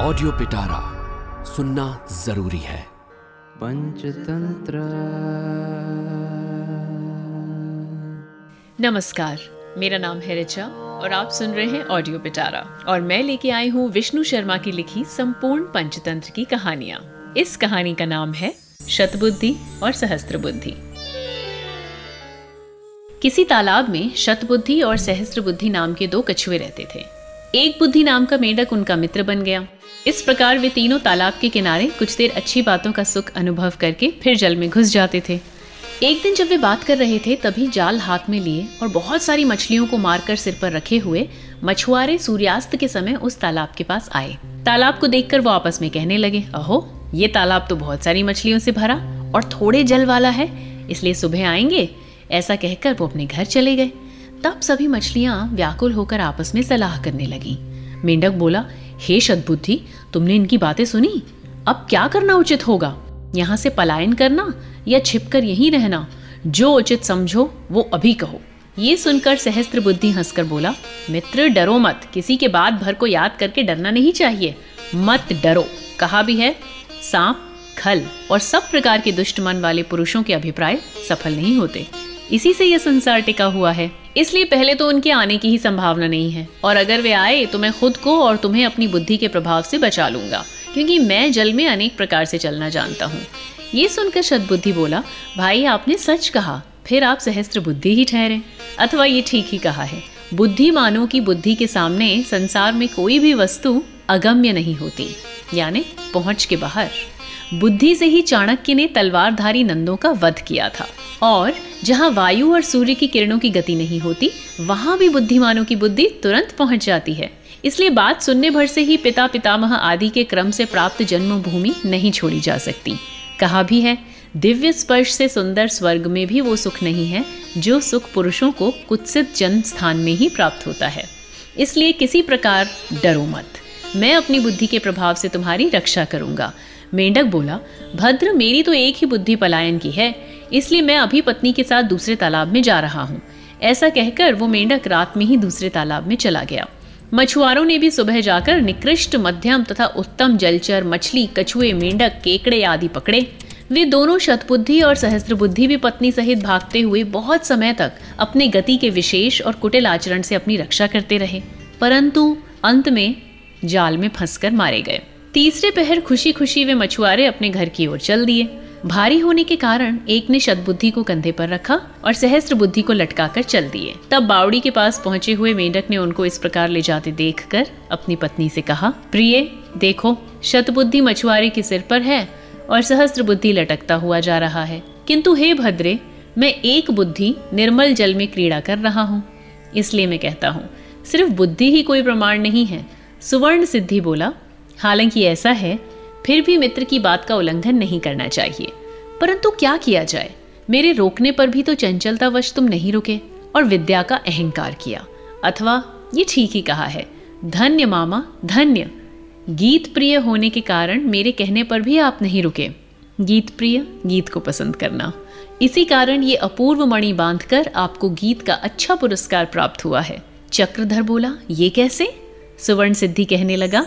Audio पिटारा सुनना ज़रूरी है। पंचतंत्र। नमस्कार मेरा नाम है रिचा और आप सुन रहे हैं ऑडियो पिटारा और मैं लेके आई हूँ विष्णु शर्मा की लिखी संपूर्ण पंचतंत्र की कहानियाँ। इस कहानी का नाम है शतबुद्धि और सहस्त्र बुद्धि किसी तालाब में शतबुद्धि और सहस्त्र बुद्धि नाम के दो कछुए रहते थे। एक बुद्धि नाम का मेंढक उनका मित्र बन गया। इस प्रकार वे तीनों तालाब के किनारे कुछ देर अच्छी बातों का सुख अनुभव करके फिर जल में घुस जाते थे। एक दिन जब वे बात कर रहे थे, तभी जाल हाथ में लिए और बहुत सारी मछलियों को मारकर सिर पर रखे हुए मछुआरे सूर्यास्त के समय उस तालाब के पास आए। तालाब को देखकर वो आपस में कहने लगे, अहो, ये तालाब तो बहुत सारी मछलियों से भरा और थोड़े जल वाला है, इसलिए सुबह आएँगे? ऐसा कहकर वो अपने घर चले गए। तब सभी मछलियाँ व्याकुल होकर आपस में सलाह करने लगी। मेंढक बोला, हे सदबुद्धि, तुमने इनकी बातें सुनी? अब क्या करना उचित होगा? यहाँ से पलायन करना या छिपकर यहीं रहना? जो उचित समझो, वो अभी कहो। ये सुनकर सहस्त्र बुद्धि हंसकर बोला, मित्र, डरो मत। किसी के बात भर को याद करके डरना नहीं चाहिए। मत डरो। कहा भी है, सांप, खल और सब प्रकार के दुष्ट मन वाले पुरुषों के अभिप्राय सफल नहीं होते। इसी से यह संसार टिका हुआ है। इसलिए पहले तो उनके आने की ही संभावना नहीं है। और अगर वे आए तो मैं खुद को और तुम्हें अपनी बुद्धि के प्रभाव से बचा लूँगा, क्योंकि मैं जल में अनेक प्रकार से चलना जानता हूँ। ये सुनकर सदबुद्धि बोला, भाई, आपने सच कहा। फिर आप सहस्त्र बुद्धि ही ठहरे। अथवा ये ठीक ही कहा है। बुद्धिमानों की बुद्धि के सामने संसार में कोई भी वस्तु अगम्य नहीं होती, यानी पहुँच के बाहर। बुद्धि से ही चाणक्य ने तलवारधारी नंदों का वध किया था। और जहाँ वायु और सूर्य की किरणों की गति नहीं होती, वहाँ भी बुद्धिमानों की बुद्धि तुरंत पहुँच जाती है। इसलिए बात सुनने भर से ही पिता पितामह आदि के क्रम से प्राप्त जन्मभूमि नहीं छोड़ी जा सकती। कहा भी है, दिव्य स्पर्श से सुंदर स्वर्ग में भी वो सुख नहीं है, जो सुख पुरुषों को कुत्सित जन्म स्थान में ही प्राप्त होता है। इसलिए किसी प्रकार डरो मत। मैं अपनी बुद्धि के प्रभाव से तुम्हारी रक्षा करूँगा। मेंढक बोला, भद्र मेरी तो एक ही बुद्धि पलायन की है इसलिए मैं अभी पत्नी के साथ दूसरे तालाब में जा रहा हूँ। ऐसा कहकर वो मेंढक रात में ही दूसरे तालाब में चला गया। मछुआरों ने भी सुबह जाकर निकृष्ट मध्यम तथा उत्तम जलचर, मछली, कछुए, मेंढक, केकड़े आदि पकड़े। वे दोनों शतबुद्धि और सहस्त्र बुद्धि भी पत्नी सहित भागते हुए बहुत समय तक अपने गति के विशेष और कुटिल आचरण से अपनी रक्षा करते रहे। परंतु अंत में जाल में फंसकर मारे गए। तीसरे पहर खुशी खुशी वे मछुआरे अपने घर की ओर चल दिए। भारी होने के कारण एक ने शतबुद्धि को कंधे पर रखा और सहस्त्र बुद्धि को लटकाकर चल दिए। तब बावड़ी के पास पहुँचे हुए मेंढक ने उनको इस प्रकार ले जाते देखकर अपनी पत्नी से कहा, प्रिय, देखो, शतबुद्धि मछुआरे के सिर पर है और सहस्त्र बुद्धि लटकता हुआ जा रहा है। किंतु हे भद्रे, मैं एक बुद्धि निर्मल जल में क्रीड़ा कर रहा हूँ। इसलिए मैं कहता हूँ, सिर्फ़ बुद्धि ही कोई प्रमाण नहीं है। सुवर्ण सिद्धि बोला, हालाँकि ऐसा है फिर भी मित्र की बात का उल्लंघन नहीं करना चाहिए। परंतु क्या किया जाए? मेरे रोकने पर भी तो चंचलतावश तुम नहीं रुके और विद्या का अहंकार किया। अथवा ये ठीक ही कहा है, धन्य मामा, धन्य। गीत प्रिय होने के कारण मेरे कहने पर भी आप नहीं रुके। गीत प्रिय, गीत को पसंद करना। इसी कारण ये अपूर्व मणि बांधकर आपको गीत का अच्छा पुरस्कार प्राप्त हुआ है। चक्रधर बोला, ये कैसे? सुवर्ण सिद्धि कहने लगा